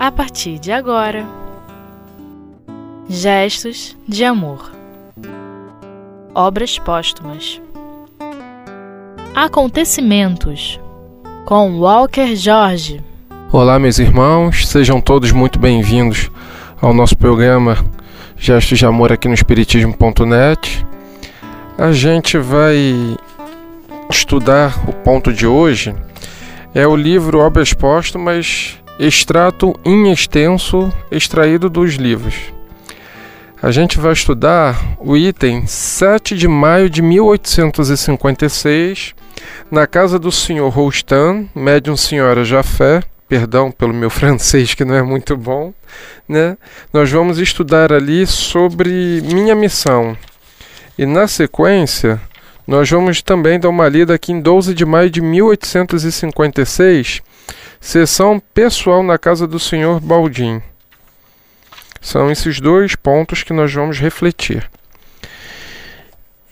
a partir de agora. Gestos de amor. Obras póstumas. Acontecimentos. Com Walker Jorge. Olá, meus irmãos, sejam todos muito bem-vindos ao nosso programa Gestos de Amor aqui no Espiritismo.net. A gente vai estudar o ponto de hoje. É o livro Obras Póstumas extrato em extenso extraído dos livros. A gente vai estudar o item 7 de maio de 1856, na casa do senhor Roustan, médium senhora Jafé, perdão pelo meu francês que não é muito bom, né? Nós vamos estudar ali sobre minha missão. E na sequência, nós vamos também dar uma lida aqui em 12 de maio de 1856, Sessão pessoal na casa do Sr. Baldim. São esses dois pontos que nós vamos refletir.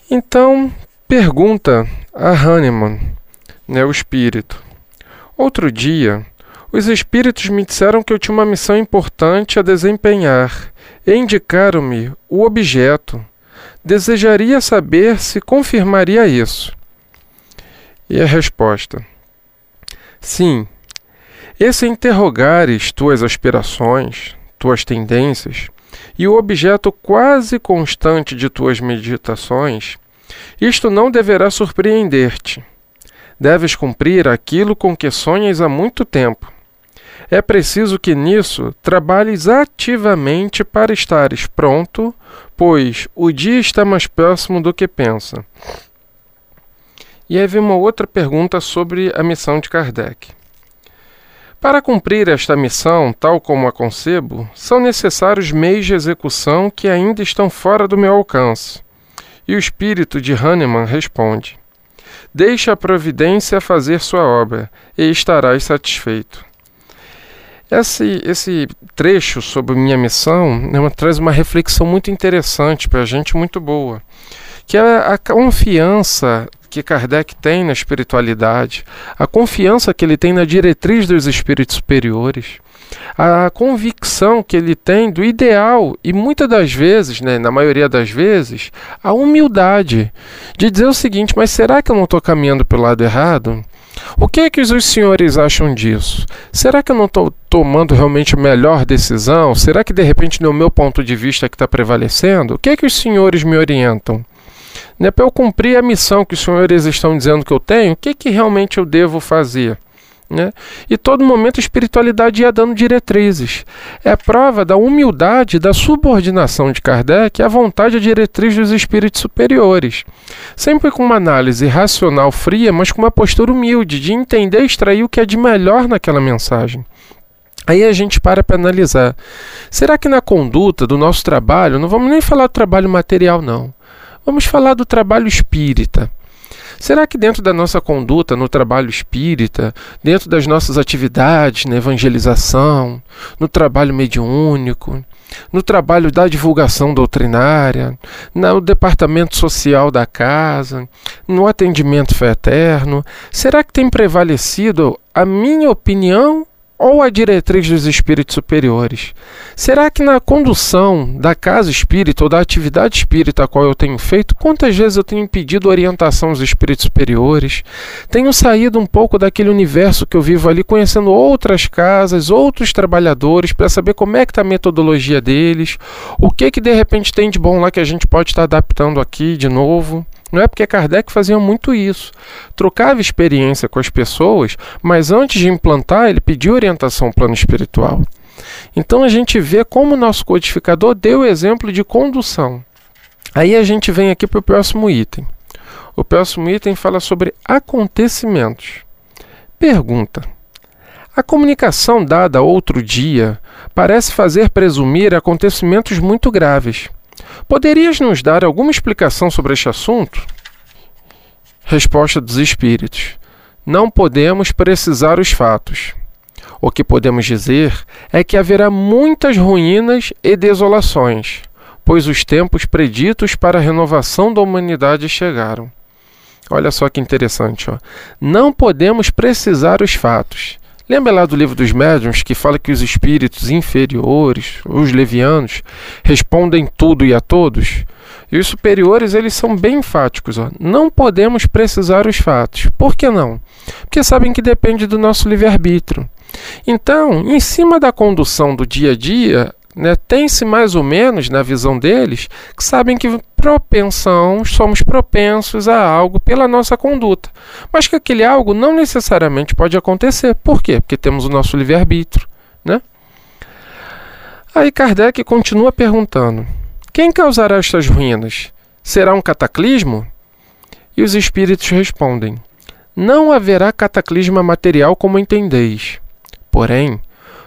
Então, pergunta a Hahnemann, né, o espírito. Outro dia, os espíritos me disseram que eu tinha uma missão importante a desempenhar e indicaram-me o objeto. Desejaria saber se confirmaria isso. E a resposta: Sim, esse interrogares tuas aspirações, tuas tendências e o objeto quase constante de tuas meditações, isto não deverá surpreender-te. Deves cumprir aquilo com que sonhas há muito tempo. É preciso que nisso trabalhes ativamente para estares pronto, pois o dia está mais próximo do que pensa. E aí vem uma outra pergunta sobre a missão de Kardec. Para cumprir esta missão, tal como a concebo, são necessários meios de execução que ainda estão fora do meu alcance. E o espírito de Hahnemann responde: Deixa a providência fazer sua obra, e estarás satisfeito. Esse, esse trecho sobre minha missão né, traz uma reflexão muito interessante para a gente, muito boa, que é a confiança que Kardec tem na espiritualidade, a confiança que ele tem na diretriz dos espíritos superiores, a convicção que ele tem do ideal e muitas das vezes, né, na maioria das vezes, a humildade de dizer o seguinte: mas será que eu não estou caminhando pelo lado errado? O que é que os senhores acham disso? Será que eu não estou tomando realmente a melhor decisão? Será que de repente no meu ponto de vista que está prevalecendo? O que é que os senhores me orientam? Né, para eu cumprir a missão que os senhores estão dizendo que eu tenho, o que, que realmente eu devo fazer? Né? E todo momento a espiritualidade ia dando diretrizes. É prova da humildade, da subordinação de Kardec à vontade à diretriz dos espíritos superiores. Sempre com uma análise racional fria, mas com uma postura humilde, de entender e extrair o que é de melhor naquela mensagem. Aí a gente para para analisar. Será que na conduta do nosso trabalho, não vamos nem falar do trabalho material, não. Vamos falar do trabalho espírita. Será que dentro da nossa conduta no trabalho espírita, dentro das nossas atividades na evangelização, no trabalho mediúnico, no trabalho da divulgação doutrinária, no departamento social da casa, no atendimento fraterno, será que tem prevalecido a minha opinião ou a diretriz dos espíritos superiores? Será que na condução da casa espírita ou da atividade espírita a qual eu tenho feito, quantas vezes eu tenho pedido orientação aos espíritos superiores? Tenho saído um pouco daquele universo que eu vivo ali, conhecendo outras casas, outros trabalhadores, para saber como é que está a metodologia deles, o que que de repente tem de bom lá que a gente pode estar tá adaptando aqui de novo. Não é porque Kardec fazia muito isso. Trocava experiência com as pessoas, mas antes de implantar, ele pedia orientação ao plano espiritual. Então a gente vê como o nosso codificador deu o exemplo de condução. Aí a gente vem aqui para o próximo item. O próximo item fala sobre acontecimentos. Pergunta: A comunicação dada outro dia parece fazer presumir acontecimentos muito graves. Poderias nos dar alguma explicação sobre este assunto? Resposta dos Espíritos: Não podemos precisar os fatos. O que podemos dizer é que haverá muitas ruínas e desolações, pois os tempos preditos para a renovação da humanidade chegaram. Olha só que interessante, ó. Não podemos precisar os fatos. Lembra lá do livro dos médiuns que fala que os espíritos inferiores, os levianos, respondem tudo e a todos? E os superiores, eles são bem enfáticos. Ó. Não podemos precisar os fatos. Por que não? Porque sabem que depende do nosso livre-arbítrio. Então, em cima da condução do dia a dia, né, tem-se mais ou menos, na visão deles, que sabem que propensão, somos propensos a algo pela nossa conduta, mas que aquele algo não necessariamente pode acontecer. Por quê? Porque temos o nosso livre-arbítrio. Né? Aí Kardec continua perguntando: quem causará estas ruínas? Será um cataclismo? E os espíritos respondem: Não haverá cataclisma material como entendeis. Porém,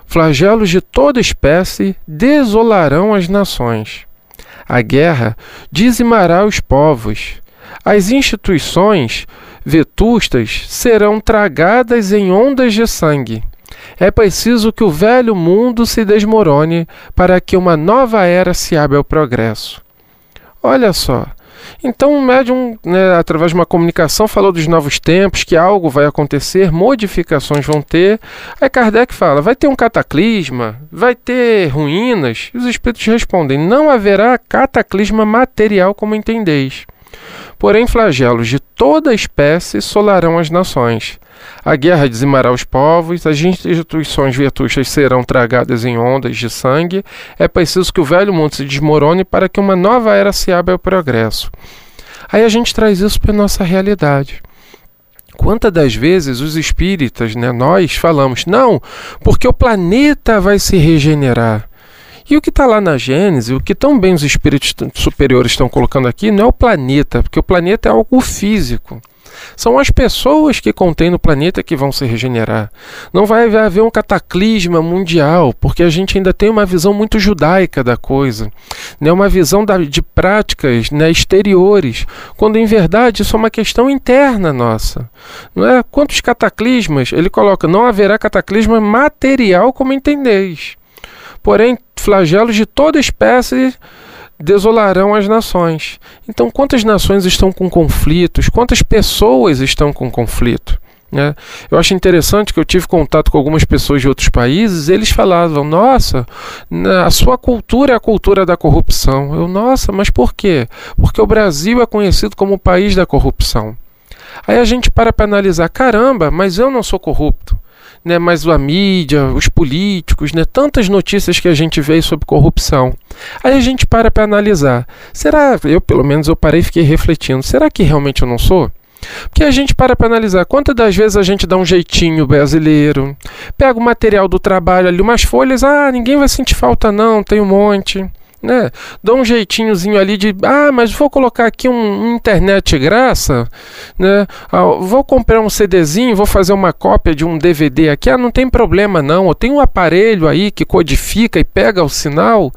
flagelos de toda espécie desolarão as nações. A guerra dizimará os povos. As instituições vetustas serão tragadas em ondas de sangue. É preciso que o velho mundo se desmorone para que uma nova era se abra ao progresso. Olha só, então, o médium, né, através de uma comunicação, falou dos novos tempos, que algo vai acontecer, modificações vão ter. Aí Kardec fala: vai ter um cataclisma, vai ter ruínas. E os espíritos respondem: não haverá cataclisma material como entendeis. Porém, flagelos de toda espécie solarão as nações. A guerra dizimará os povos, as instituições vetustas serão tragadas em ondas de sangue. É preciso que o velho mundo se desmorone para que uma nova era se abra ao progresso. Aí a gente traz isso para a nossa realidade. Quantas das vezes os espíritas, né, nós falamos, não, porque o planeta vai se regenerar. E o que está lá na Gênesis, o que tão bem os espíritos superiores estão colocando aqui, não é o planeta, porque o planeta é algo físico. São as pessoas que contêm no planeta que vão se regenerar. Não vai haver um cataclisma mundial, porque a gente ainda tem uma visão muito judaica da coisa, né? uma visão da, de práticas né, exteriores, quando em verdade isso é uma questão interna nossa. Não é? Quantos cataclismas? Ele coloca: não haverá cataclisma material como entendeis. Porém, flagelos de toda espécie desolarão as nações. Então, quantas nações estão com conflitos? Quantas pessoas estão com conflito? Né? Eu acho interessante que eu tive contato com algumas pessoas de outros países, eles falavam: nossa, a sua cultura é a cultura da corrupção. Eu, nossa, mas por quê? Porque o Brasil é conhecido como o país da corrupção. Aí a gente para para analisar: caramba, mas eu não sou corrupto né, mas a mídia, os políticos, né, tantas notícias que a gente vê sobre corrupção. Aí a gente para para analisar. Será, eu pelo menos eu parei e fiquei refletindo, será que realmente eu não sou? Porque a gente para para analisar quantas das vezes a gente dá um jeitinho brasileiro, pega o material do trabalho ali, umas folhas, ah, ninguém vai sentir falta não, tem um monte né? Dá um jeitinhozinho ali de, ah, mas vou colocar aqui um, um internet graça, né? Ah, vou comprar um CDzinho, vou fazer uma cópia de um DVD aqui, ah, não tem problema não, eu tenho um aparelho aí que codifica e pega o sinal.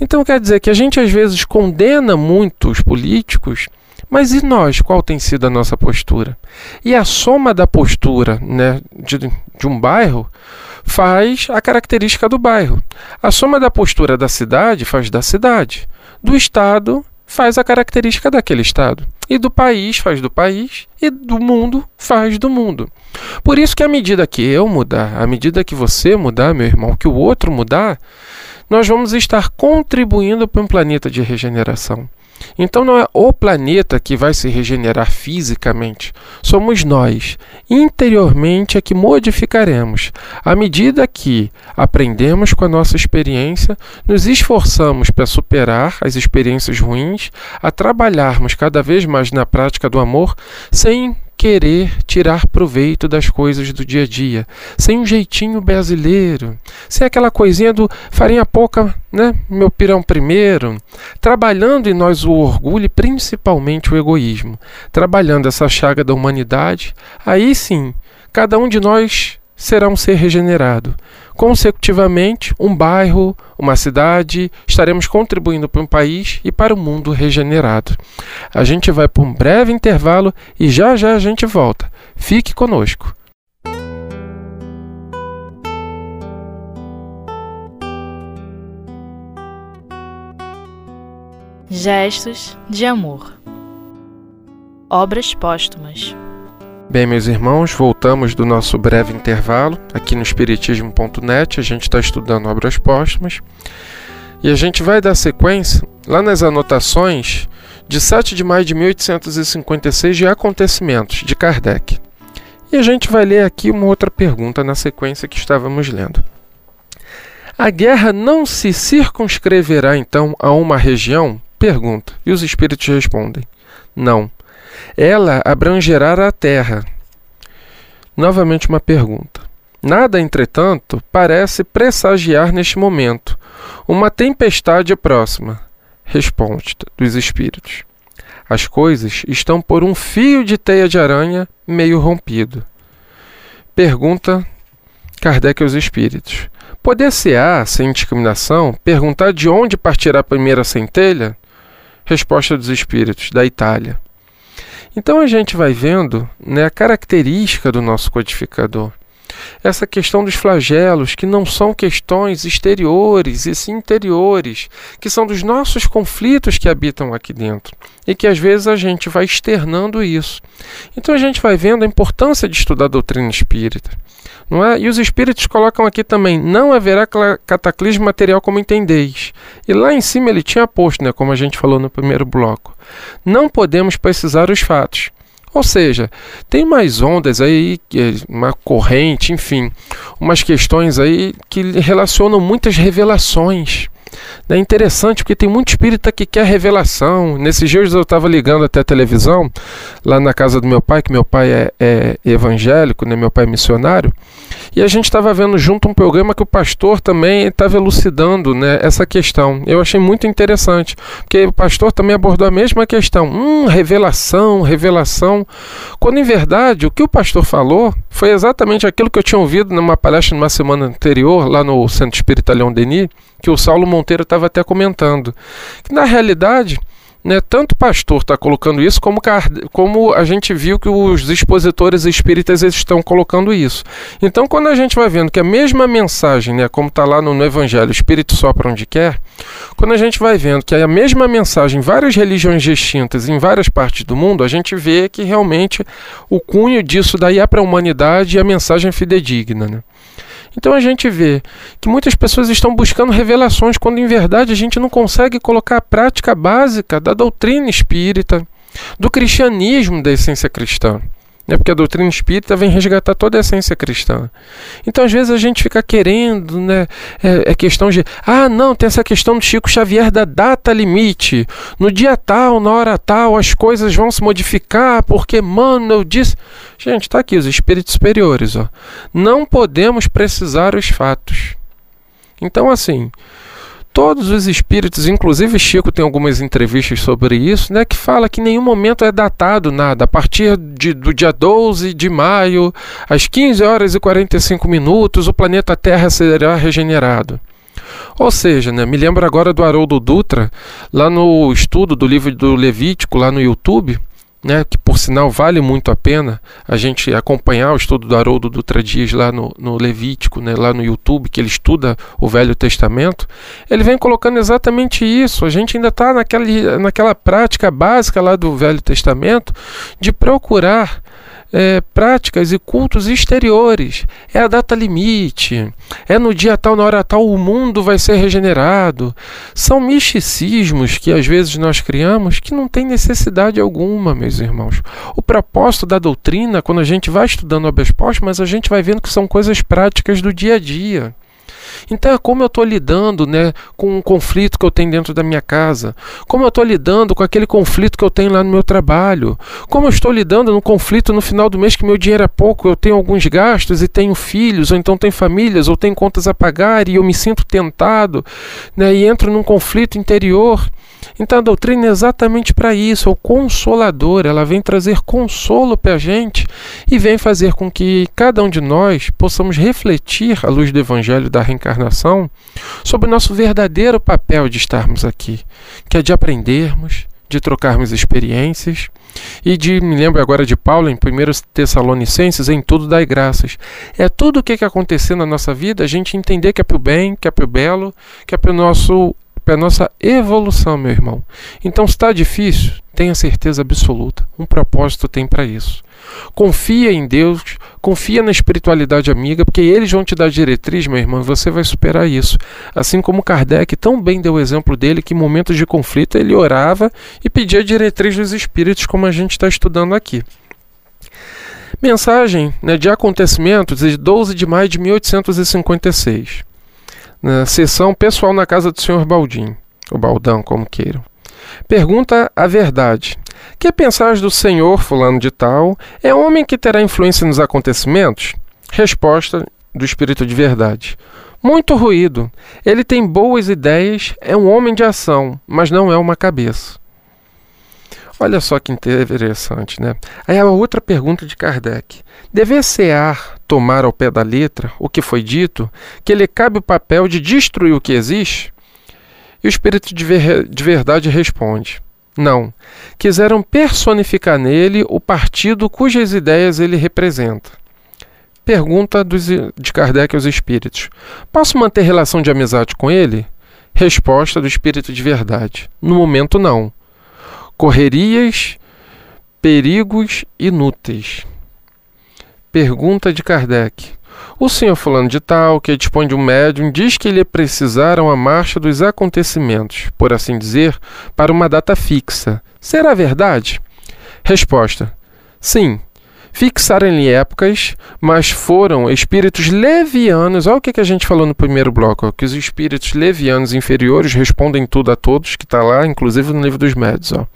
Então quer dizer que a gente às vezes condena muito os políticos, mas e nós, qual tem sido a nossa postura? E a soma da postura, né, de, de um bairro faz a característica do bairro. A soma da postura da cidade faz da cidade. Do estado faz a característica daquele estado. E do país faz do país. E do mundo faz do mundo. Por isso que à medida que eu mudar, à medida que você mudar, meu irmão, que o outro mudar, nós vamos estar contribuindo para um planeta de regeneração. Então não é o planeta que vai se regenerar fisicamente, somos nós, interiormente, é que modificaremos. À medida que aprendemos com a nossa experiência, nos esforçamos para superar as experiências ruins, a trabalharmos cada vez mais na prática do amor, sem querer tirar proveito das coisas do dia a dia, sem um jeitinho brasileiro, sem aquela coisinha do farinha pouca, né, meu pirão primeiro, trabalhando em nós o orgulho e principalmente o egoísmo, trabalhando essa chaga da humanidade, aí sim, cada um de nós será um ser regenerado. Consecutivamente, um bairro, uma cidade, estaremos contribuindo para um país e para o um mundo regenerado. A gente vai para um breve intervalo e já já a gente volta. Fique conosco. Gestos de amor. Obras póstumas. Bem, meus irmãos, voltamos do nosso breve intervalo aqui no Espiritismo.net. A gente está estudando obras póstumas e a gente vai dar sequência lá nas anotações de 7 de maio de 1856 de acontecimentos de Kardec. E a gente vai ler aqui uma outra pergunta na sequência que estávamos lendo. A guerra não se circunscreverá então a uma região? Pergunta. E os espíritos respondem: Não ela abrangerá a terra. Novamente uma pergunta. Nada, entretanto, parece pressagiar neste momento uma tempestade próxima. Resposta dos espíritos. As coisas estão por um fio de teia de aranha meio rompido. Pergunta Kardec aos espíritos. Poder-se-á, sem discriminação, perguntar de onde partirá a primeira centelha? Resposta dos espíritos, da Itália. Então a gente vai vendo né, a característica do nosso codificador. Essa questão dos flagelos, que não são questões exteriores e sim interiores, que são dos nossos conflitos que habitam aqui dentro e que às vezes a gente vai externando isso. Então a gente vai vendo a importância de estudar a doutrina espírita. Não é? E os espíritos colocam aqui também: não haverá cataclismo material como entendeis. E lá em cima ele tinha posto, né, como a gente falou no primeiro bloco: não podemos precisar os fatos. Ou seja, tem mais ondas aí, uma corrente, enfim, umas questões aí que relacionam muitas revelações. É interessante porque tem muito espírita que quer revelação. Nesses dias eu estava ligando até a televisão, lá na casa do meu pai, que meu pai é, é evangélico, né? meu pai é missionário, e a gente estava vendo junto um programa que o pastor também estava elucidando né, essa questão. Eu achei muito interessante, porque o pastor também abordou a mesma questão. Hum, revelação, revelação. Quando em verdade o que o pastor falou foi exatamente aquilo que eu tinha ouvido numa palestra numa semana anterior, lá no Centro Espírita Leão Denis, que o Saulo Monteiro estava até comentando. Que na realidade né, tanto o pastor está colocando isso, como, como a gente viu que os expositores espíritas estão colocando isso. Então, quando a gente vai vendo que a mesma mensagem, né, como está lá no, no Evangelho, o Espírito sopra onde quer, quando a gente vai vendo que é a mesma mensagem em várias religiões distintas, em várias partes do mundo, a gente vê que realmente o cunho disso daí é para a humanidade e a mensagem é fidedigna. Né? Então a gente vê que muitas pessoas estão buscando revelações quando em verdade a gente não consegue colocar a prática básica da doutrina espírita, do cristianismo da essência cristã né? porque a doutrina espírita vem resgatar toda a essência cristã. Então, às vezes, a gente fica querendo, né? É, é, questão de, ah, não, tem essa questão do Chico Xavier da data limite. No dia tal, na hora tal, as coisas vão se modificar, porque, mano, eu disse. Gente, está aqui os espíritos superiores, ó. Não podemos precisar os fatos. Então, assim, todos os espíritos, inclusive Chico tem algumas entrevistas sobre isso, né, que fala que em nenhum momento é datado nada. A partir de, do dia 12 de maio, às 15 horas e 45 minutos, o planeta Terra será regenerado. Ou seja, né, me lembro agora do Haroldo Dutra, lá no estudo do livro do Levítico, lá no YouTube, né, que por sinal vale muito a pena a gente acompanhar o estudo do Haroldo Dutra Dias lá no, no Levítico, né, lá no YouTube, que ele estuda o Velho Testamento, ele vem colocando exatamente isso. A gente ainda está naquela, naquela prática básica lá do Velho Testamento de procurar é, práticas e cultos exteriores. É a data limite, é no dia tal, na hora tal, o mundo vai ser regenerado. São misticismos que às vezes nós criamos que não tem necessidade alguma, meus irmãos. O propósito da doutrina, quando a gente vai estudando o mas a gente vai vendo que são coisas práticas do dia a dia. Então é como eu estou lidando né, com um conflito que eu tenho dentro da minha casa, como eu estou lidando com aquele conflito que eu tenho lá no meu trabalho, como eu estou lidando no conflito no final do mês que meu dinheiro é pouco, eu tenho alguns gastos e tenho filhos, ou então tenho famílias, ou tenho contas a pagar e eu me sinto tentado né, e entro num conflito interior. Então a doutrina é exatamente para isso, é o consolador, ela vem trazer consolo para a gente e vem fazer com que cada um de nós possamos refletir, à luz do Evangelho da reencarnação, sobre o nosso verdadeiro papel de estarmos aqui, que é de aprendermos, de trocarmos experiências e de, me lembro agora de Paulo em 1 Tessalonicenses, em tudo dai graças. É tudo o que, que acontecer na nossa vida, a gente entender que é para o bem, que é para o belo, que é para o nosso para a nossa evolução, meu irmão. Então, se está difícil, tenha certeza absoluta. Um propósito tem para isso. Confia em Deus, confia na espiritualidade amiga, porque eles vão te dar diretriz, meu irmão, e você vai superar isso. Assim como Kardec tão bem deu o exemplo dele, que em momentos de conflito ele orava e pedia diretriz dos espíritos, como a gente está estudando aqui. Mensagem né, de acontecimentos de 12 de maio de 1856. Na sessão pessoal na casa do senhor Baldim, o Baldão, como queiram. Pergunta a verdade. Que pensais do senhor fulano de tal? É homem que terá influência nos acontecimentos? Resposta do espírito de verdade. Muito ruído. Ele tem boas ideias, é um homem de ação, mas não é uma cabeça. Olha só que interessante, né? Aí a outra pergunta de Kardec. Dever-se-á tomar ao pé da letra o que foi dito, que lhe cabe o papel de destruir o que existe? E o espírito de, ver de verdade responde: Não. Quiseram personificar nele o partido cujas ideias ele representa. Pergunta dos, de Kardec aos espíritos: Posso manter relação de amizade com ele? Resposta do espírito de verdade: No momento, não correrias, perigos inúteis. Pergunta de Kardec. O senhor fulano de tal, que dispõe de um médium, diz que lhe precisaram a marcha dos acontecimentos, por assim dizer, para uma data fixa. Será verdade? Resposta. Sim. Fixaram-lhe épocas, mas foram espíritos levianos. Olha o que a gente falou no primeiro bloco: que os espíritos levianos inferiores respondem tudo a todos, que está lá, inclusive no livro dos médios. Ó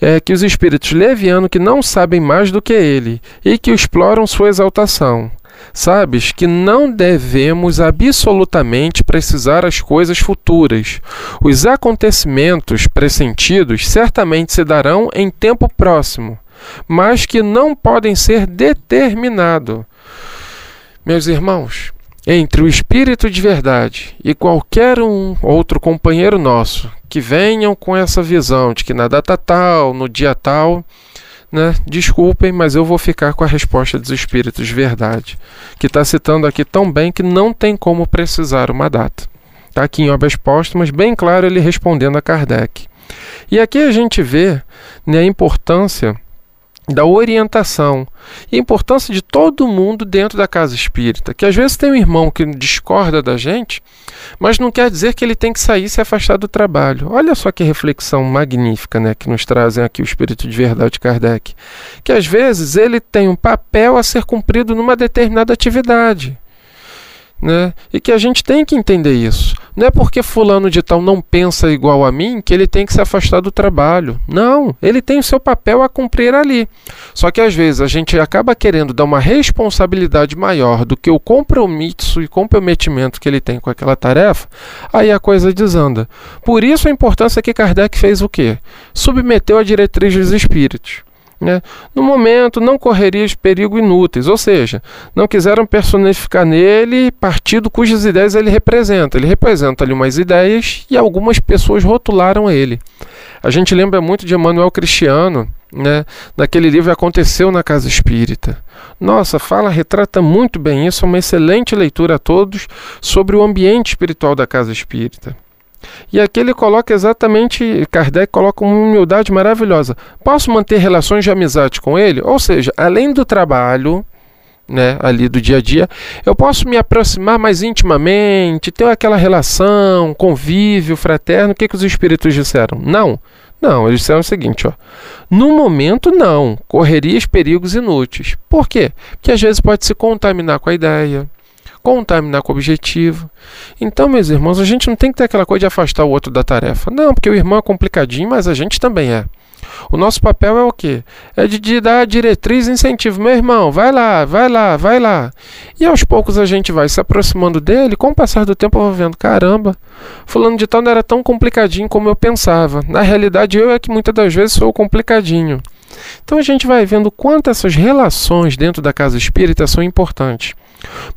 é que os espíritos levianos que não sabem mais do que ele e que exploram sua exaltação. Sabes que não devemos absolutamente precisar as coisas futuras. Os acontecimentos pressentidos certamente se darão em tempo próximo, mas que não podem ser determinados. Meus irmãos, entre o espírito de verdade e qualquer um outro companheiro nosso que venham com essa visão de que na data tal, no dia tal, né? Desculpem, mas eu vou ficar com a resposta dos espíritos de verdade, que está citando aqui tão bem que não tem como precisar uma data. Está aqui em Obras Póstumas, bem claro ele respondendo a Kardec. E aqui a gente vê né, a importância da orientação e a importância de todo mundo dentro da casa espírita. Que às vezes tem um irmão que discorda da gente, mas não quer dizer que ele tem que sair e se afastar do trabalho. Olha só que reflexão magnífica né, que nos trazem aqui o Espírito de Verdade de Kardec. Que às vezes ele tem um papel a ser cumprido numa determinada atividade. Né? E que a gente tem que entender isso. Não é porque fulano de tal não pensa igual a mim que ele tem que se afastar do trabalho. Não, ele tem o seu papel a cumprir ali. Só que às vezes a gente acaba querendo dar uma responsabilidade maior do que o compromisso e comprometimento que ele tem com aquela tarefa, aí a coisa desanda. Por isso a importância que Kardec fez o quê? Submeteu a diretriz dos espíritos. Né? No momento, não correria perigo inúteis, ou seja, não quiseram personificar nele partido cujas ideias ele representa. Ele representa ali umas ideias e algumas pessoas rotularam ele. A gente lembra muito de Emmanuel Cristiano, né? Naquele livro Aconteceu na Casa Espírita. Nossa, fala, retrata muito bem isso, é uma excelente leitura a todos sobre o ambiente espiritual da Casa Espírita. E aqui ele coloca exatamente, Kardec coloca uma humildade maravilhosa. Posso manter relações de amizade com ele? Ou seja, além do trabalho, né, ali do dia a dia, eu posso me aproximar mais intimamente, ter aquela relação, convívio fraterno. O que, que os espíritos disseram? Não. Não, eles disseram o seguinte, ó. No momento, não. Correrias perigos inúteis. Por quê? Porque às vezes pode se contaminar com a ideia, contaminar com o objetivo. Então, meus irmãos, a gente não tem que ter aquela coisa de afastar o outro da tarefa. Não, porque o irmão é complicadinho, mas a gente também é. O nosso papel é o quê? É de, de dar diretriz e incentivo. Meu irmão, vai lá, vai lá, vai lá. E aos poucos a gente vai se aproximando dele. Com o passar do tempo eu vou vendo, caramba, fulano de tal não era tão complicadinho como eu pensava. Na realidade, eu é que muitas das vezes sou complicadinho. Então a gente vai vendo quanto essas relações dentro da casa espírita são importantes.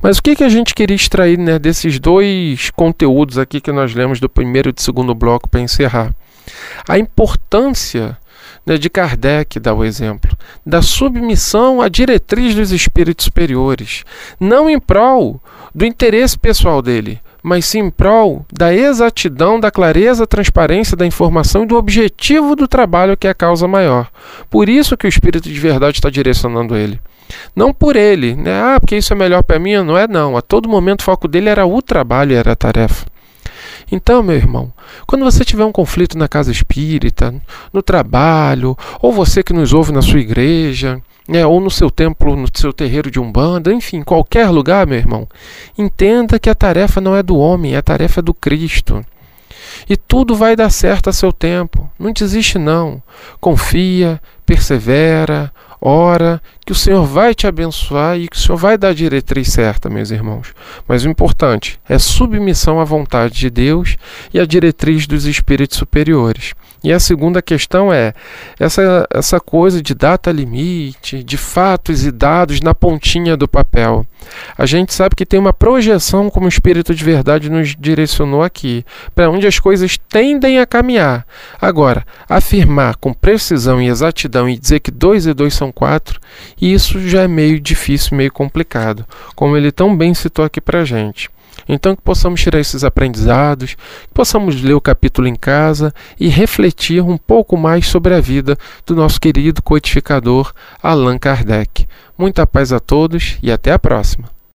Mas o que, que a gente queria extrair né, desses dois conteúdos aqui que nós lemos do primeiro e do segundo bloco para encerrar? A importância né, de Kardec dá o exemplo da submissão à diretriz dos espíritos superiores, não em prol do interesse pessoal dele, mas sim em prol da exatidão, da clareza, transparência da informação e do objetivo do trabalho que é a causa maior. Por isso que o Espírito de verdade está direcionando ele. Não por ele, né? Ah, porque isso é melhor para mim, não é não. A todo momento o foco dele era o trabalho, era a tarefa. Então, meu irmão, quando você tiver um conflito na casa espírita, no trabalho, ou você que nos ouve na sua igreja, né, ou no seu templo, no seu terreiro de umbanda, enfim, qualquer lugar, meu irmão, entenda que a tarefa não é do homem, é a tarefa do Cristo. E tudo vai dar certo a seu tempo. Não desiste não. Confia, persevera, ora, que o Senhor vai te abençoar e que o Senhor vai dar a diretriz certa, meus irmãos. Mas o importante é submissão à vontade de Deus e à diretriz dos espíritos superiores. E a segunda questão é essa, essa coisa de data limite, de fatos e dados na pontinha do papel. A gente sabe que tem uma projeção como o Espírito de Verdade nos direcionou aqui, para onde as coisas tendem a caminhar. Agora, afirmar com precisão e exatidão e dizer que 2 e 2 são 4, isso já é meio difícil, meio complicado, como ele tão bem citou aqui para a gente. Então, que possamos tirar esses aprendizados, que possamos ler o capítulo em casa e refletir um pouco mais sobre a vida do nosso querido codificador Allan Kardec. Muita paz a todos e até a próxima.